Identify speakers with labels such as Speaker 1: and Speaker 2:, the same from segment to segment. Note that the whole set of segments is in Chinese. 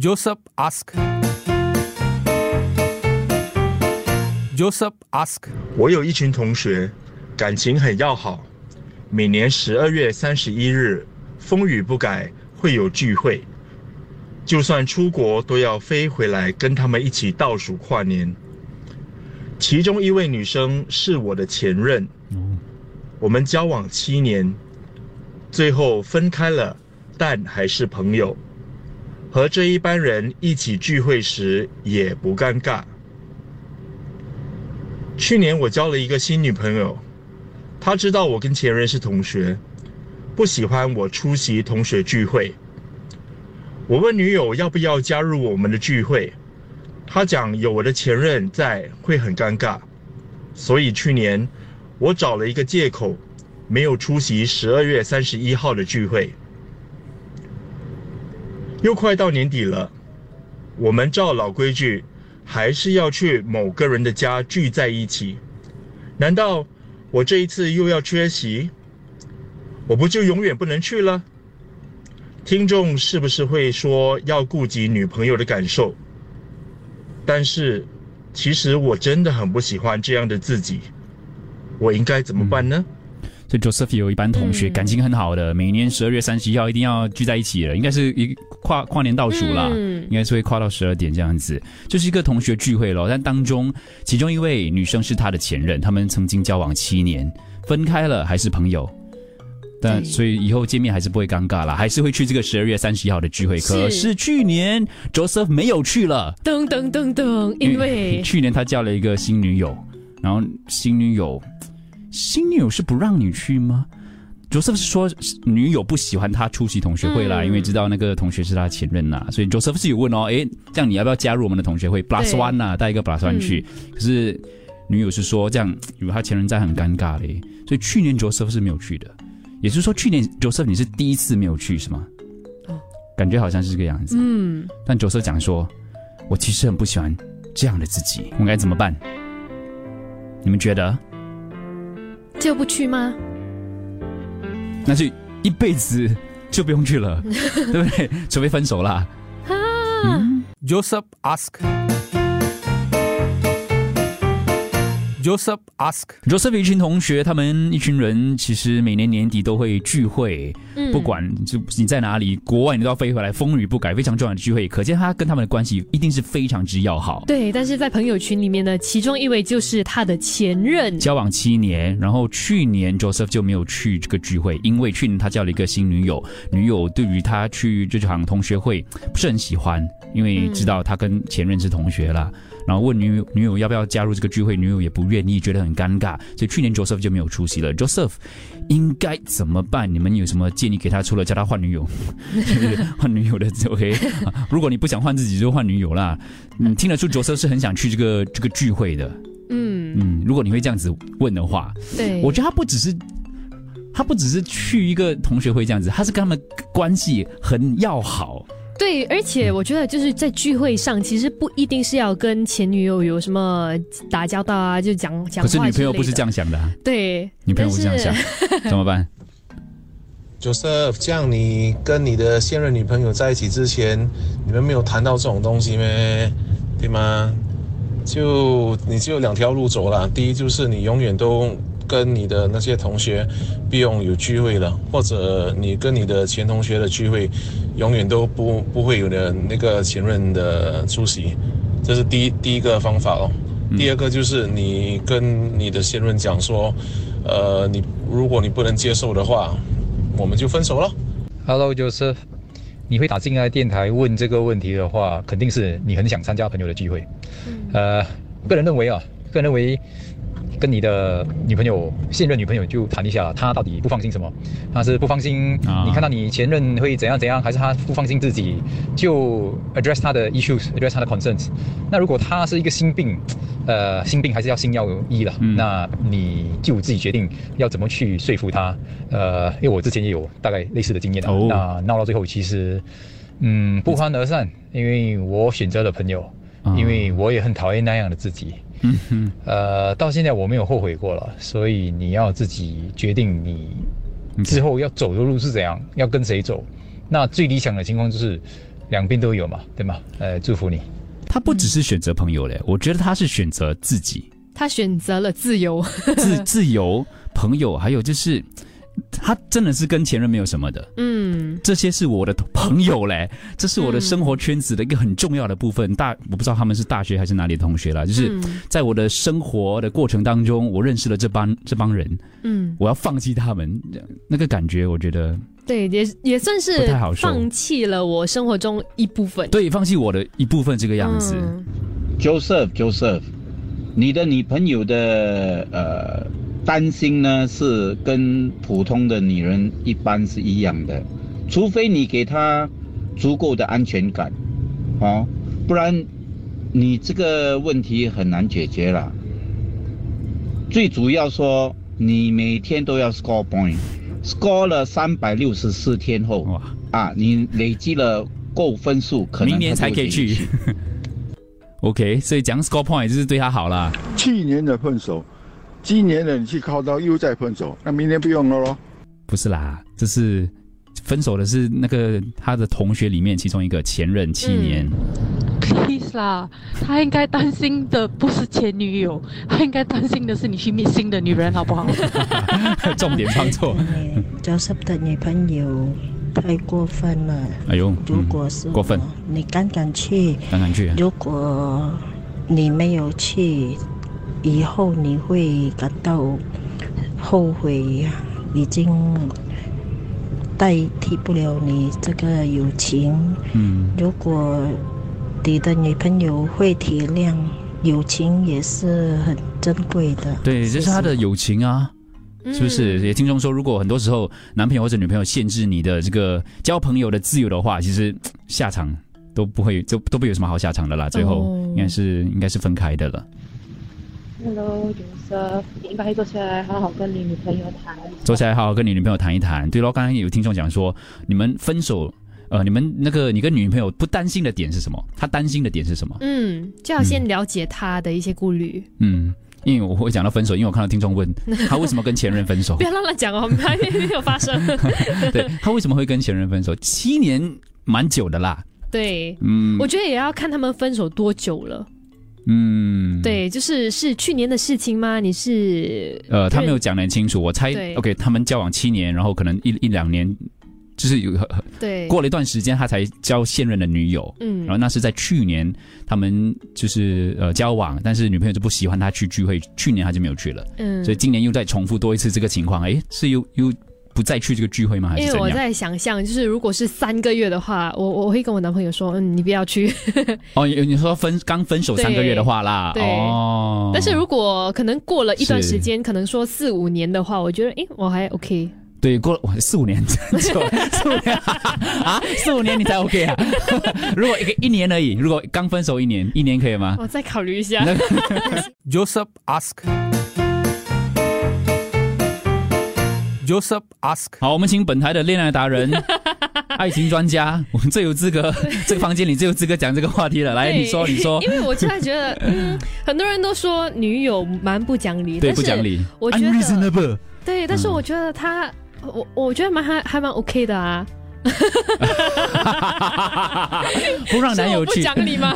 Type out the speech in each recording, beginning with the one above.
Speaker 1: Joseph ask. Joseph ask.
Speaker 2: 我有一群同学，感情很要好，每年十二月三十一日，风雨不改，会有聚会。就算出国，都要飞回来跟他们一起倒数跨年。其中一位女生是我的前任，我们交往七年，最后分开了，但还是朋友。和这一班人一起聚会时也不尴尬。去年我交了一个新女朋友，她知道我跟前任是同学，不喜欢我出席同学聚会。我问女友要不要加入我们的聚会，她讲有我的前任在会很尴尬，所以去年我找了一个借口，没有出席十二月三十一号的聚会。又快到年底了，我们照老规矩，还是要去某个人的家聚在一起。难道我这一次又要缺席？我不就永远不能去了？听众是不是会说要顾及女朋友的感受？但是，其实我真的很不喜欢这样的自己，我应该怎么办呢？
Speaker 3: 以 Joseph 有一班同学感情很好的，每年十二月三十一号一定要聚在一起了，应该是一跨跨年倒数啦，应该是会跨到十二点这样子，就是一个同学聚会咯。但当中其中一位女生是他的前任，他们曾经交往七年，分开了还是朋友，但所以以后见面还是不会尴尬啦，还是会去这个十二月三十一号的聚会。可是去年 Joseph 没有去了，
Speaker 4: 噔噔噔噔，因为
Speaker 3: 去年他交了一个新女友，然后新女友。新女友是不让你去吗？Joseph 是说女友不喜欢他出席同学会啦，因为知道那个同学是他前任呐，所以 Joseph 是有问哦，诶，这样你要不要加入我们的同学会？Plus one 呐，带一个 Plus one 去。可是女友是说这样有他前任在很尴尬嘞，所以去年 Joseph 是没有去的。也就是说，去年 Joseph 你是第一次没有去是吗？哦，感觉好像是这个样子。嗯，但 Joseph 讲说，我其实很不喜欢这样的自己，我该怎么办？你们觉得？
Speaker 4: 就不去吗？
Speaker 3: 那就一辈子就不用去了，对不对？除非分手了。
Speaker 1: Joseph ask。Joseph ask，Joseph
Speaker 3: 一群同学，他们一群人其实每年年底都会聚会，不管就你在哪里，国外你都要飞回来，风雨不改，非常重要的聚会，可见他跟他们的关系一定是非常之要好。
Speaker 4: 对，但是在朋友群里面呢，其中一位就是他的前任，
Speaker 3: 交往七年，然后去年 Joseph 就没有去这个聚会，因为去年他交了一个新女友，女友对于他去这场同学会不是很喜欢，因为知道他跟前任是同学了。然后问女友女友要不要加入这个聚会，女友也不愿意，觉得很尴尬，所以去年 Joseph 就没有出席了。Joseph 应该怎么办？你们有什么建议给他？除了叫他换女友，换女友的 OK。如果你不想换自己，就换女友啦。嗯，听得出 Joseph 是很想去这个这个聚会的。嗯嗯，如果你会这样子问的话，
Speaker 4: 对
Speaker 3: 我觉得他不只是他不只是去一个同学会这样子，他是跟他们关系很要好。
Speaker 4: 对，而且我觉得就是在聚会上，其实不一定是要跟前女友有什么打交道啊，就讲讲。
Speaker 3: 可是女朋友不是这样想的。
Speaker 4: 对，
Speaker 3: 女朋友不是这样想，怎么办
Speaker 5: ？Joseph，这样你跟你的现任女朋友在一起之前，你们没有谈到这种东西吗？对吗？就你只有两条路走了，第一就是你永远都。跟你的那些同学不用有聚会了，或者你跟你的前同学的聚会，永远都不不会有的那个前任的出席，这是第一第一个方法哦。第二个就是你跟你的现任讲说，呃，你如果你不能接受的话，我们就分手了。
Speaker 6: Hello，就是你会打进来电台问这个问题的话，肯定是你很想参加朋友的聚会。呃，个人认为啊，个人认为。跟你的女朋友、现任女朋友就谈一下，她到底不放心什么？她是不放心你看到你前任会怎样怎样，还是她不放心自己？就 address 她的 issues，address 她的 concerns。那如果她是一个心病，呃，心病还是要心药医了。那你就自己决定要怎么去说服她。呃，因为我之前也有大概类似的经验啊。那闹到最后，其实嗯不欢而散，因为我选择了朋友，因为我也很讨厌那样的自己。嗯哼，呃，到现在我没有后悔过了，所以你要自己决定你之后要走的路是怎样，要跟谁走。那最理想的情况就是，两边都有嘛，对吗？呃，祝福你。
Speaker 3: 他不只是选择朋友嘞，我觉得他是选择自己，
Speaker 4: 他选择了自由，
Speaker 3: 自自由朋友，还有就是他真的是跟前任没有什么的。
Speaker 4: 嗯，
Speaker 3: 这些是我的朋友嘞，这是我的生活圈子的一个很重要的部分。大我不知道他们是大学还是哪里的同学啦，就是在我的生活的过程当中，我认识了这帮这帮人。
Speaker 4: 嗯，
Speaker 3: 我要放弃他们，那个感觉，我觉得
Speaker 4: 对，也也算是
Speaker 3: 不太好受
Speaker 4: 放弃了我生活中一部分。
Speaker 3: 对，放弃我的一部分这个样子。
Speaker 4: 嗯
Speaker 7: Joseph Joseph，你的女朋友的呃担心呢，是跟普通的女人一般是一样的，除非你给她足够的安全感，哦，不然你这个问题很难解决了。最主要说，你每天都要 score point，score 了三百六十四天后，啊，你累积了够分数，可能
Speaker 3: 明年才可以去。OK，所以讲 score point 就是对她好啦。
Speaker 8: 去年的分手，今年的你去靠到又再分手，那明年不用了喽。
Speaker 3: 不是啦，这是分手的是那个他的同学里面其中一个前任七年。
Speaker 9: please 啦，他应该担心的不是前女友，他应该担心的是你去觅新的女人，好不好？
Speaker 3: 重点放错。
Speaker 10: Joseph 的女朋友太过分了。
Speaker 3: 哎呦，
Speaker 10: 如果是
Speaker 3: 过分，
Speaker 10: 你敢敢去？
Speaker 3: 敢敢去啊
Speaker 10: 如果你没有去，以后你会感到后悔，已经代替不了你这个友情。
Speaker 3: 嗯，
Speaker 10: 如果你的女朋友会体谅，友情也是很珍贵的。
Speaker 3: 对，这是他的友情啊。是不是？也听众说，如果很多时候男朋友或者女朋友限制你的这个交朋友的自由的话，其实下场都不会，都都不会有什么好下场的啦。最后
Speaker 4: 哦
Speaker 3: 应该是应该是分开的了。
Speaker 11: Hello，Joseph，你应该会坐下来好好跟你女朋友谈。
Speaker 3: 坐下来好好跟你女朋友谈一谈。对咯，刚刚有听众讲说，你们分手，呃，你们那个你跟女朋友不担心的点是什么？她担心的点是什么？
Speaker 4: 嗯，就要先了解她的一些顾虑，
Speaker 3: 嗯，因为我会讲到分手，因为我看到听众问 他为什么跟前任分手
Speaker 4: 不，要乱乱讲哦，还没有发生。
Speaker 3: 对他为什么会跟前任分手？七年蛮久的啦。
Speaker 4: 对，
Speaker 3: 嗯，
Speaker 4: 我觉得也要看他们分手多久了。
Speaker 3: 嗯，
Speaker 4: 对，就是是去年的事情吗？你是
Speaker 3: 呃，他没有讲得很清楚，我猜，OK，他们交往七年，然后可能一一两年，就是有
Speaker 4: 对。
Speaker 3: 过了一段时间，他才交现任的女友，
Speaker 4: 嗯。
Speaker 3: 然后那是在去年他们就是呃交往，但是女朋友就不喜欢他去聚会，去年他就没有去了，
Speaker 4: 嗯。
Speaker 3: 所以今年又再重复多一次这个情况，哎，是又又不再去这个聚会吗？还
Speaker 4: 因为我？在想象，就是如果是三个月的话，我我会跟我男朋友说，嗯，你不要去。
Speaker 3: 哦，你你说分刚分手三个月的话啦，
Speaker 4: 对
Speaker 3: 哦，
Speaker 4: 但是如果可能过了一段
Speaker 3: 是
Speaker 4: 时间，可能说四五年的话，我觉得，哎，我还 OK。
Speaker 3: 对，过了哇四五年，很久了四五年 啊，四五年你才 OK 啊？如果一个一年而已，如果刚分手一年，一年可以吗？
Speaker 4: 我再考虑一下。
Speaker 1: Joseph ask. Joseph ask.
Speaker 3: 好，我们请本台的恋爱达人、爱情专家，我们最有资格，这个房间里最有资格讲这个话题了。来，你说，你说
Speaker 4: 因，为我现在觉得，嗯，很多人都说女友蛮不讲理，
Speaker 3: 对，不讲理
Speaker 4: 我觉得
Speaker 3: ，unreasonable。
Speaker 4: 对，但是
Speaker 3: 嗯
Speaker 4: 我觉得他，我我觉得蛮还还蛮 OK 的啊。
Speaker 3: 不让男友去，
Speaker 4: 讲理吗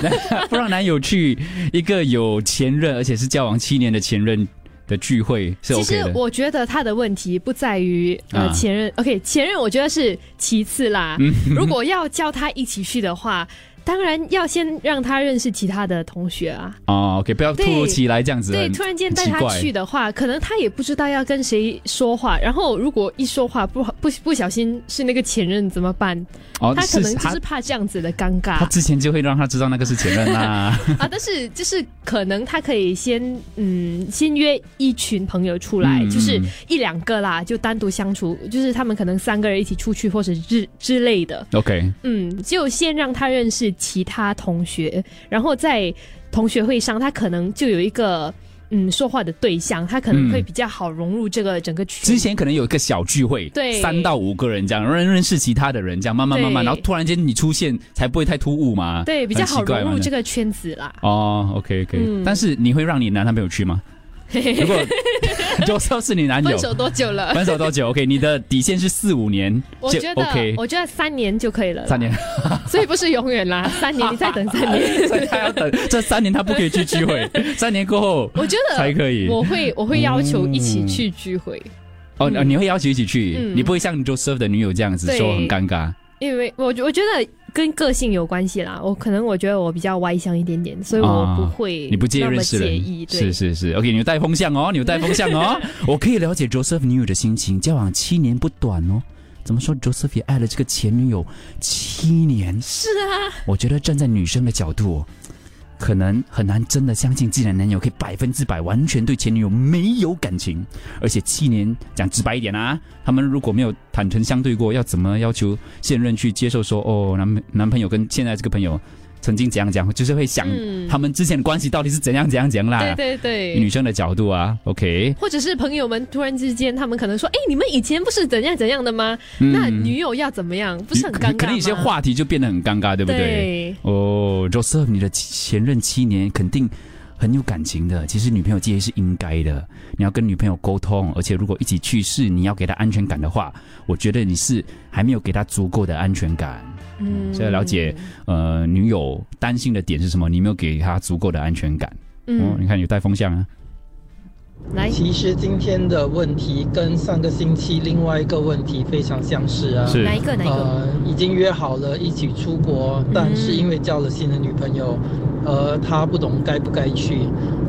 Speaker 3: 不让男友去一个有前任，而且是交往七年的前任的聚会是
Speaker 4: 其实。我觉得他的问题不在于呃
Speaker 3: 啊
Speaker 4: 前任，OK，前任我觉得是其次啦
Speaker 3: 嗯。
Speaker 4: 如果要叫他一起去的话，当然要先让他认识其他的同学啊。
Speaker 3: 哦，OK，不要突如其来这样子，
Speaker 4: 对，
Speaker 3: 很
Speaker 4: 突然间带他去的话，可能他也不知道要跟谁说话，然后如果一说话不不不小心是那个前任怎么办？
Speaker 3: 哦
Speaker 4: 他可能就是怕这样子的尴尬
Speaker 3: 他之前就会让他知道那个是前任啦。
Speaker 4: 啊。但是就是可能他可以先嗯先约一群朋友出来，
Speaker 3: 嗯
Speaker 4: 就是一两个啦，就单独相处，就是他们可能三个人一起出去或者之之类的。
Speaker 3: OK，
Speaker 4: 嗯，就先让他认识其他同学，然后在同学会上，他可能就有一个嗯说话的对象，他可能
Speaker 3: 嗯
Speaker 4: 会比较好融入这个整个群。
Speaker 3: 之前可能有一个小聚会，
Speaker 4: 对
Speaker 3: 三到五个人这样，认认识其他的人，这样慢慢慢慢，然后突然间你出现，才不会太突兀嘛。
Speaker 4: 对比较好融入这
Speaker 3: 个。
Speaker 4: 个圈子啦。
Speaker 3: 哦，OK OK，、
Speaker 4: 嗯
Speaker 3: 但是你会让你男朋友去吗？如果 Joseph 是你男友，
Speaker 4: 分手多久了？
Speaker 3: 分手多久？OK，你的底线是四五年，
Speaker 4: 我觉得
Speaker 3: OK，
Speaker 4: 我觉得三年就可以了，
Speaker 3: 三年，
Speaker 4: 所以不是永远啦，三年你再等三年，
Speaker 3: 所以他要等这三年，他不可以去聚会，三年过后
Speaker 4: 我觉得
Speaker 3: 才可以。
Speaker 4: 我会我会要求一起去聚会，
Speaker 3: 哦，
Speaker 4: 嗯
Speaker 3: 你会要求一起去，
Speaker 4: 嗯
Speaker 3: 你不会像 Joseph 的女友这样子说很尴尬。
Speaker 4: 因为我我觉得跟个性有关系啦，我可能我觉得我比较外向一点点，所以我
Speaker 3: 啊
Speaker 4: 不会
Speaker 3: 你不介意认识人。是是是，OK，你有带风向哦，你有带风向哦，我可以了解 Joseph 女友的心情，交往七年不短哦。怎么说？Joseph 也爱了这个前女友七年，
Speaker 4: 是啊，
Speaker 3: 我觉得站在女生的角度，可能很难真的相信自己的男友可以百分之百完全对前女友没有感情，而且七年讲直白一点啊，他们如果没有坦诚相对过，要怎么要求现任去接受说哦男男朋友跟现在这个朋友曾经怎样讲，就是会想
Speaker 4: 嗯
Speaker 3: 他们之前的关系到底是怎样怎样怎样啦。
Speaker 4: 对对对，
Speaker 3: 女生的角度啊，OK，
Speaker 4: 或者是朋友们突然之间，他们可能说：“哎、你们以前不是怎样怎样的吗？
Speaker 3: 嗯
Speaker 4: 那女友要怎么样？不是很尴尬吗？”
Speaker 3: 可能有些话题就变得很尴尬，对不对？
Speaker 4: 对
Speaker 3: 哦，Joseph，你的前任七年肯定很有感情的。其实女朋友介意是应该的，你要跟女朋友沟通，而且如果一起去世，你要给她安全感的话，我觉得你是还没有给她足够的安全感。
Speaker 4: 嗯
Speaker 3: 所以了解，呃，女友担心的点是什么？你没有给她足够的安全感。
Speaker 4: 嗯
Speaker 3: 哦，你看有带风向啊。
Speaker 4: 来，
Speaker 12: 其实今天的问题跟上个星期另外一个问题非常相似啊。
Speaker 3: 是
Speaker 4: 哪一个哪一个
Speaker 12: 呃，已经约好了一起出国，但是因为交了新的女朋友，呃，他不懂该不该去。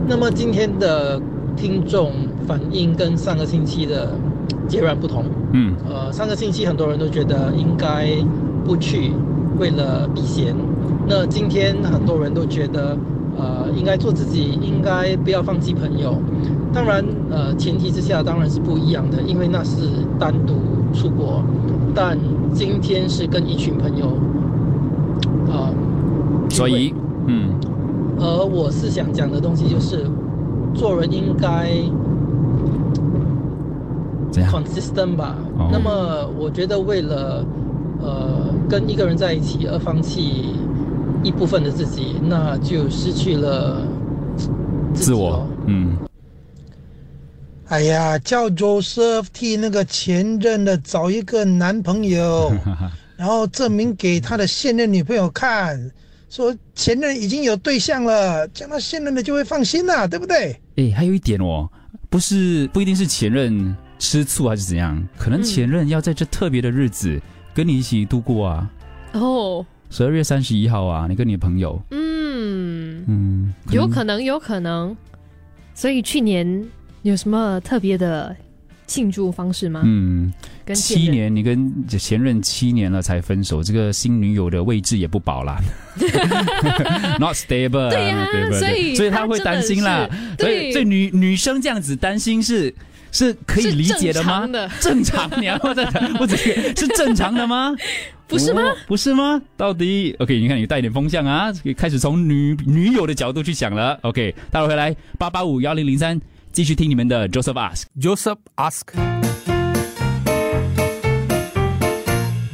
Speaker 12: 那么今天的听众反应跟上个星期的截然不同。
Speaker 3: 嗯
Speaker 12: 呃，上个星期很多人都觉得应该不去，为了避嫌。那今天很多人都觉得，呃，应该做自己，应该不要放弃朋友。当然，呃，前提之下当然是不一样的，因为那是单独出国，但今天是跟一群朋友，呃，
Speaker 3: 所以，嗯，
Speaker 12: 而我是想讲的东西就是，做人应该
Speaker 3: 怎样
Speaker 12: ？consistent 吧。
Speaker 3: 哦
Speaker 12: 那么我觉得为了呃跟一个人在一起而放弃一部分的自己，那就失去了
Speaker 3: 自我，嗯，
Speaker 13: 哎呀，叫 Joseph 替那个前任的找一个男朋友，然后证明给他的现任女朋友看，说前任已经有对象了，这样他现任的就会放心了，对不对？
Speaker 3: 哎，还有一点哦，不是不一定是前任吃醋还是怎样，可能前任要在这特别的日子跟你一起度过啊。
Speaker 4: 哦，
Speaker 3: 十二月三十一号啊，你跟你的朋友，
Speaker 4: 嗯，
Speaker 3: 嗯，
Speaker 4: 有可能，有可能。所以去年有什么特别的庆祝方式吗？
Speaker 3: 嗯，
Speaker 4: 跟
Speaker 3: 七年，你跟前任七年了才分手，这个新女友的位置也不保啦，not stable，
Speaker 4: 对呀所以
Speaker 3: 所以他会担心啦所以
Speaker 4: 对
Speaker 3: 所以女女生这样子担心是。是可以理解的吗？
Speaker 4: 正常的
Speaker 3: 正常，你要或者或者是正常的吗？
Speaker 4: 不是吗
Speaker 3: 哦不是吗？到底 OK？你看你带点风向啊，开始从女女友的角度去想了。OK，待会回来八八五幺零零三，继续听你们的 Joseph Ask。
Speaker 1: Joseph ask.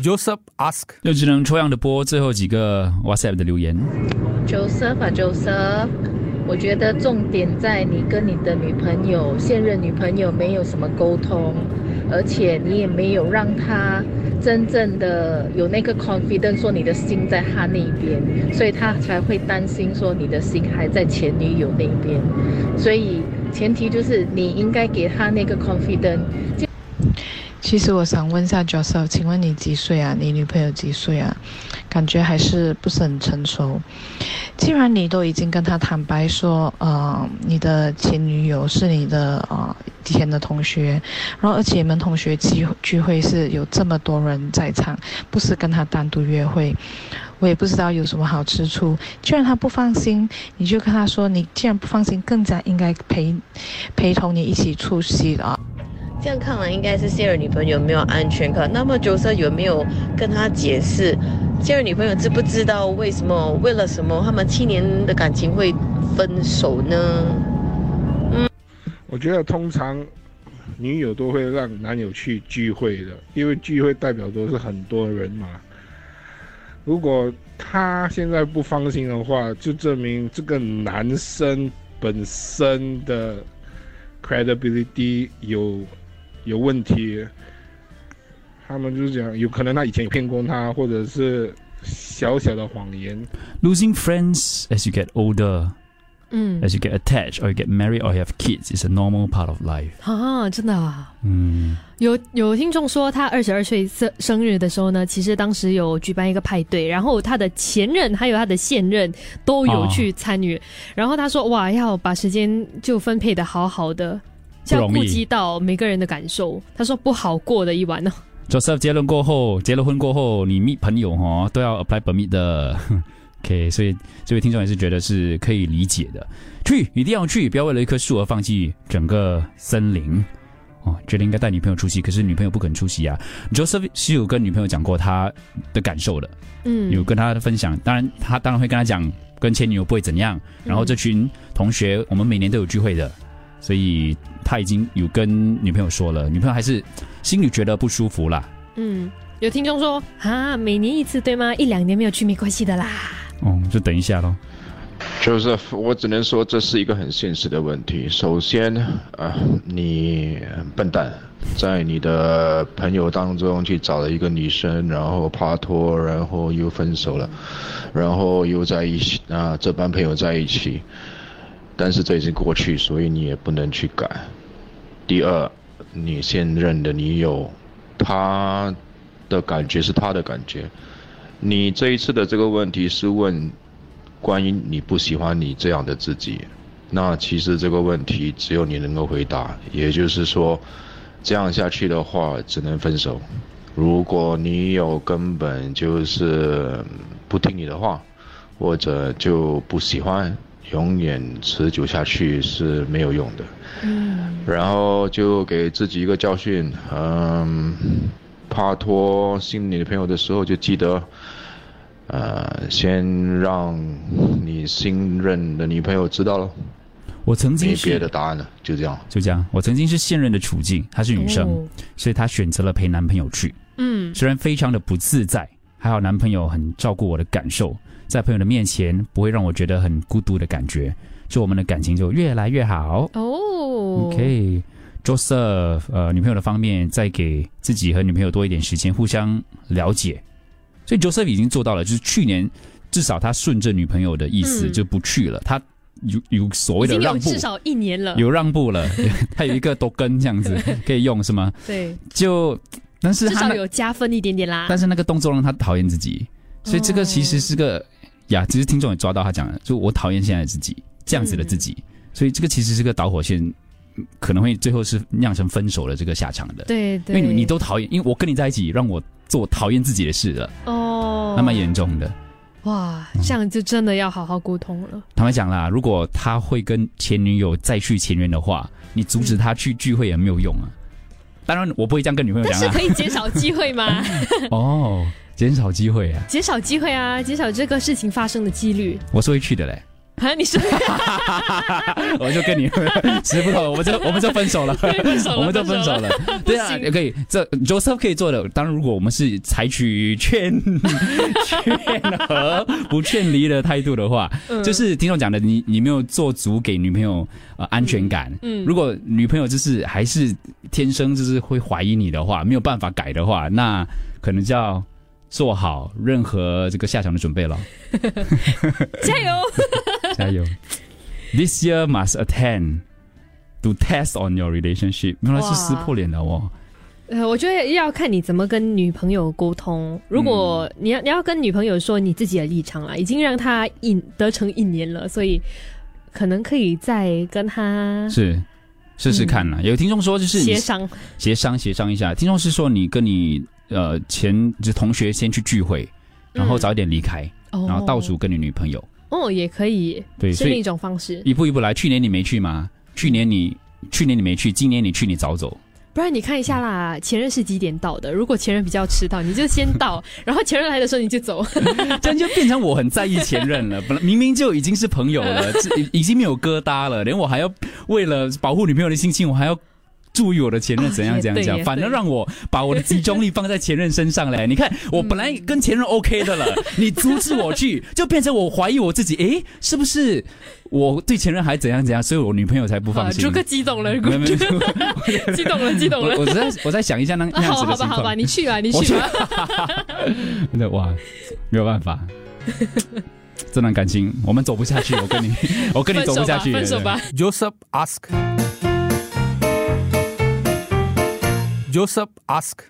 Speaker 1: Joseph ask.
Speaker 3: 就只能抽样的播最后几个 WhatsApp 的留言。
Speaker 14: Joseph 啊，Joseph，我觉得重点在你跟你的女朋友、现任女朋友没有什么沟通，而且你也没有让她真正的有那个 confidence 说你的心在她那边，所以她才会担心说你的心还在前女友那边。所以前提就是你应该给她那个 confidence。
Speaker 15: 其实我想问一下 Joseph，请问你几岁啊？你女朋友几岁啊？感觉还是不是很成熟。既然你都已经跟他坦白说，呃，你的前女友是你的呃以前的同学，然后而且你们同学聚聚会是有这么多人在场，不是跟他单独约会，我也不知道有什么好吃处。既然他不放心，你就跟他说，你既然不放心，更加应该陪陪同你一起出席啊。
Speaker 16: 这样看来应该是现任女朋友没有安全感。那么角色有没有跟他解释，现任女朋友知不知道为什么为了什么他们七年的感情会分手呢？
Speaker 8: 嗯我觉得通常女友都会让男友去聚会的，因为聚会代表都是很多人嘛。如果他现在不放心的话，就证明这个男生本身的 credibility 有有问题。他们就是讲，有可能他以前有骗过他，或者是小小的谎言。
Speaker 3: Losing friends as you get older,
Speaker 4: 嗯
Speaker 3: as you get attached or you get married or you have kids is a normal part of life.
Speaker 4: 啊，真的啊。
Speaker 3: 嗯，
Speaker 4: 有有听众说，他二十二岁生生日的时候呢，其实当时有举办一个派对，然后他的前任还有他的现任都有去参与。然后他说，哇，要把时间就分配的好好的，就要
Speaker 3: 不容易
Speaker 4: 顾及到每个人的感受。他说不好过的一晚呢。
Speaker 3: Joseph 结婚过后，结了婚过后，你 meet 朋友哦都要 apply permit 的。OK，所以这位听众也是觉得是可以理解的。去，一定要去，不要为了一棵树而放弃整个森林。哦，觉得应该带女朋友出席，可是女朋友不肯出席啊。Joseph 是有跟女朋友讲过他的感受的，
Speaker 4: 嗯
Speaker 3: 有跟他分享。当然，他当然会跟他讲，跟前女友不会怎样。然后这群同学，我们每年都有聚会的，所以他已经有跟女朋友说了，女朋友还是心里觉得不舒服啦。
Speaker 4: 嗯，有听众说啊，每年一次对吗？一两年没有去没关系的啦。
Speaker 3: 哦，就等一下咯。
Speaker 17: Joseph，我只能说这是一个很现实的问题。首先，啊，你笨蛋，在你的朋友当中去找了一个女生，然后爬拖，然后又分手了，然后又在一起啊，这帮朋友在一起，但是这已经过去，所以你也不能去改。第二，你现任的女友，她的感觉是她的感觉，你这一次的这个问题是问。关于你不喜欢你这样的自己，那其实这个问题只有你能够回答。也就是说，这样下去的话，只能分手。如果你有根本就是不听你的话，或者就不喜欢，永远持久下去是没有用的。
Speaker 4: 嗯
Speaker 17: 然后就给自己一个教训，嗯，拍拖新女朋友的时候就记得。呃，先让你新任的女朋友知道了。
Speaker 3: 我曾经
Speaker 17: 没
Speaker 3: 是
Speaker 17: 别的答案了，就这样。
Speaker 3: 就这样，我曾经是现任的处境，她是女生，
Speaker 4: 哦
Speaker 3: 所以她选择了陪男朋友去。
Speaker 4: 嗯
Speaker 3: 虽然非常的不自在，还好男朋友很照顾我的感受，在朋友的面前不会让我觉得很孤独的感觉，就我们的感情就越来越好。
Speaker 4: 哦
Speaker 3: OK，Joseph，呃，女朋友的方面再给自己和女朋友多一点时间，互相了解。所以 Joseph 已经做到了，就是去年至少他顺着女朋友的意思
Speaker 4: 嗯
Speaker 3: 就不去了，他有有所谓的让步，
Speaker 4: 至少一年了。
Speaker 3: 有让步了，他有一个多根这样子可以用是吗？
Speaker 4: 对，
Speaker 3: 就但是
Speaker 4: 至少有加分一点点啦。
Speaker 3: 但是那个动作让他讨厌自己，所以这个其实是个、呀，其实听众也抓到他讲的，就我讨厌现在的自己这样子的自己，所以这个其实是个导火线，嗯可能会最后是酿成分手的这个下场的。
Speaker 4: 对对，
Speaker 3: 因为你你都讨厌，因为我跟你在一起，让我做讨厌自己的事了，
Speaker 4: 哦，
Speaker 3: 那蛮严重的。
Speaker 4: 哇，这样就真的要好好沟通了。
Speaker 3: 坦白讲啦，如果他会跟前女友再续前缘的话，你阻止他去聚会也没有用啊。当然，我不会这样跟女朋友讲啊。
Speaker 4: 但是可以减少机会吗？
Speaker 3: 哦，减少机会啊，
Speaker 4: 减少机会啊，减少这个事情发生的几率。
Speaker 3: 我是会去的嘞。
Speaker 4: 啊，你说
Speaker 3: 我就跟你死不投，我们就我们就分手了，
Speaker 4: 分手
Speaker 3: 我们就分手了。对啊，也可以，这 Joseph 可以做的。当然，如果我们是采取劝 劝和不劝离的态度的话，
Speaker 4: 嗯
Speaker 3: 就是听众讲的，你你没有做足给女朋友呃安全感。
Speaker 4: 嗯
Speaker 3: 如果女朋友就是还是天生就是会怀疑你的话，没有办法改的话，那可能就要做好任何这个下场的准备了。
Speaker 4: 加油！
Speaker 3: 加油！This year must attend to test on your relationship。原来是撕破脸的哦。
Speaker 4: 呃，我觉得要看你怎么跟女朋友沟通。如果你要你要跟女朋友说你自己的立场了，已经让她一得成一年了，所以可能可以再跟她
Speaker 3: 是试试看啦。有听众说就是你
Speaker 4: 协商
Speaker 3: 协商协商一下。听众是说你跟你呃前就是同学先去聚会，然后早一点离开，
Speaker 4: 哦
Speaker 3: 然后倒数跟你女朋友
Speaker 4: 哦，也可以，
Speaker 3: 对
Speaker 4: 是另一种方式。
Speaker 3: 一步一步来。去年你没去吗？去年你去年你没去，今年你去你早走。
Speaker 4: 不然你看一下啦，前任是几点到的？如果前任比较迟到，你就先到，然后前任来的时候你就走。
Speaker 3: 这样就变成我很在意前任了。本来明明就已经是朋友了，这已经没有疙瘩了，连我还要为了保护女朋友的心情，我还要注意我的前任怎样怎 样讲，反而让我把我的集中力放在前任身上嘞。你看，我本来跟前任 OK 的了，你阻止我去，就变成我怀疑我自己，诶，是不是我对前任还怎样怎样，所以我女朋友才不放
Speaker 4: 啊，
Speaker 3: 心。
Speaker 4: 朱哥激动了，激动了，激动了。
Speaker 3: 我我在我在想一下那那
Speaker 4: 啊，
Speaker 3: 样
Speaker 4: 好好吧，
Speaker 3: 子的情况。
Speaker 4: 好吧，你去吧，你去吧。
Speaker 3: 那哇，没有办法，这段感情我们走不下去，我跟你，我跟你走不下去。
Speaker 4: 分手吧。
Speaker 1: Joseph ask. Joseph asks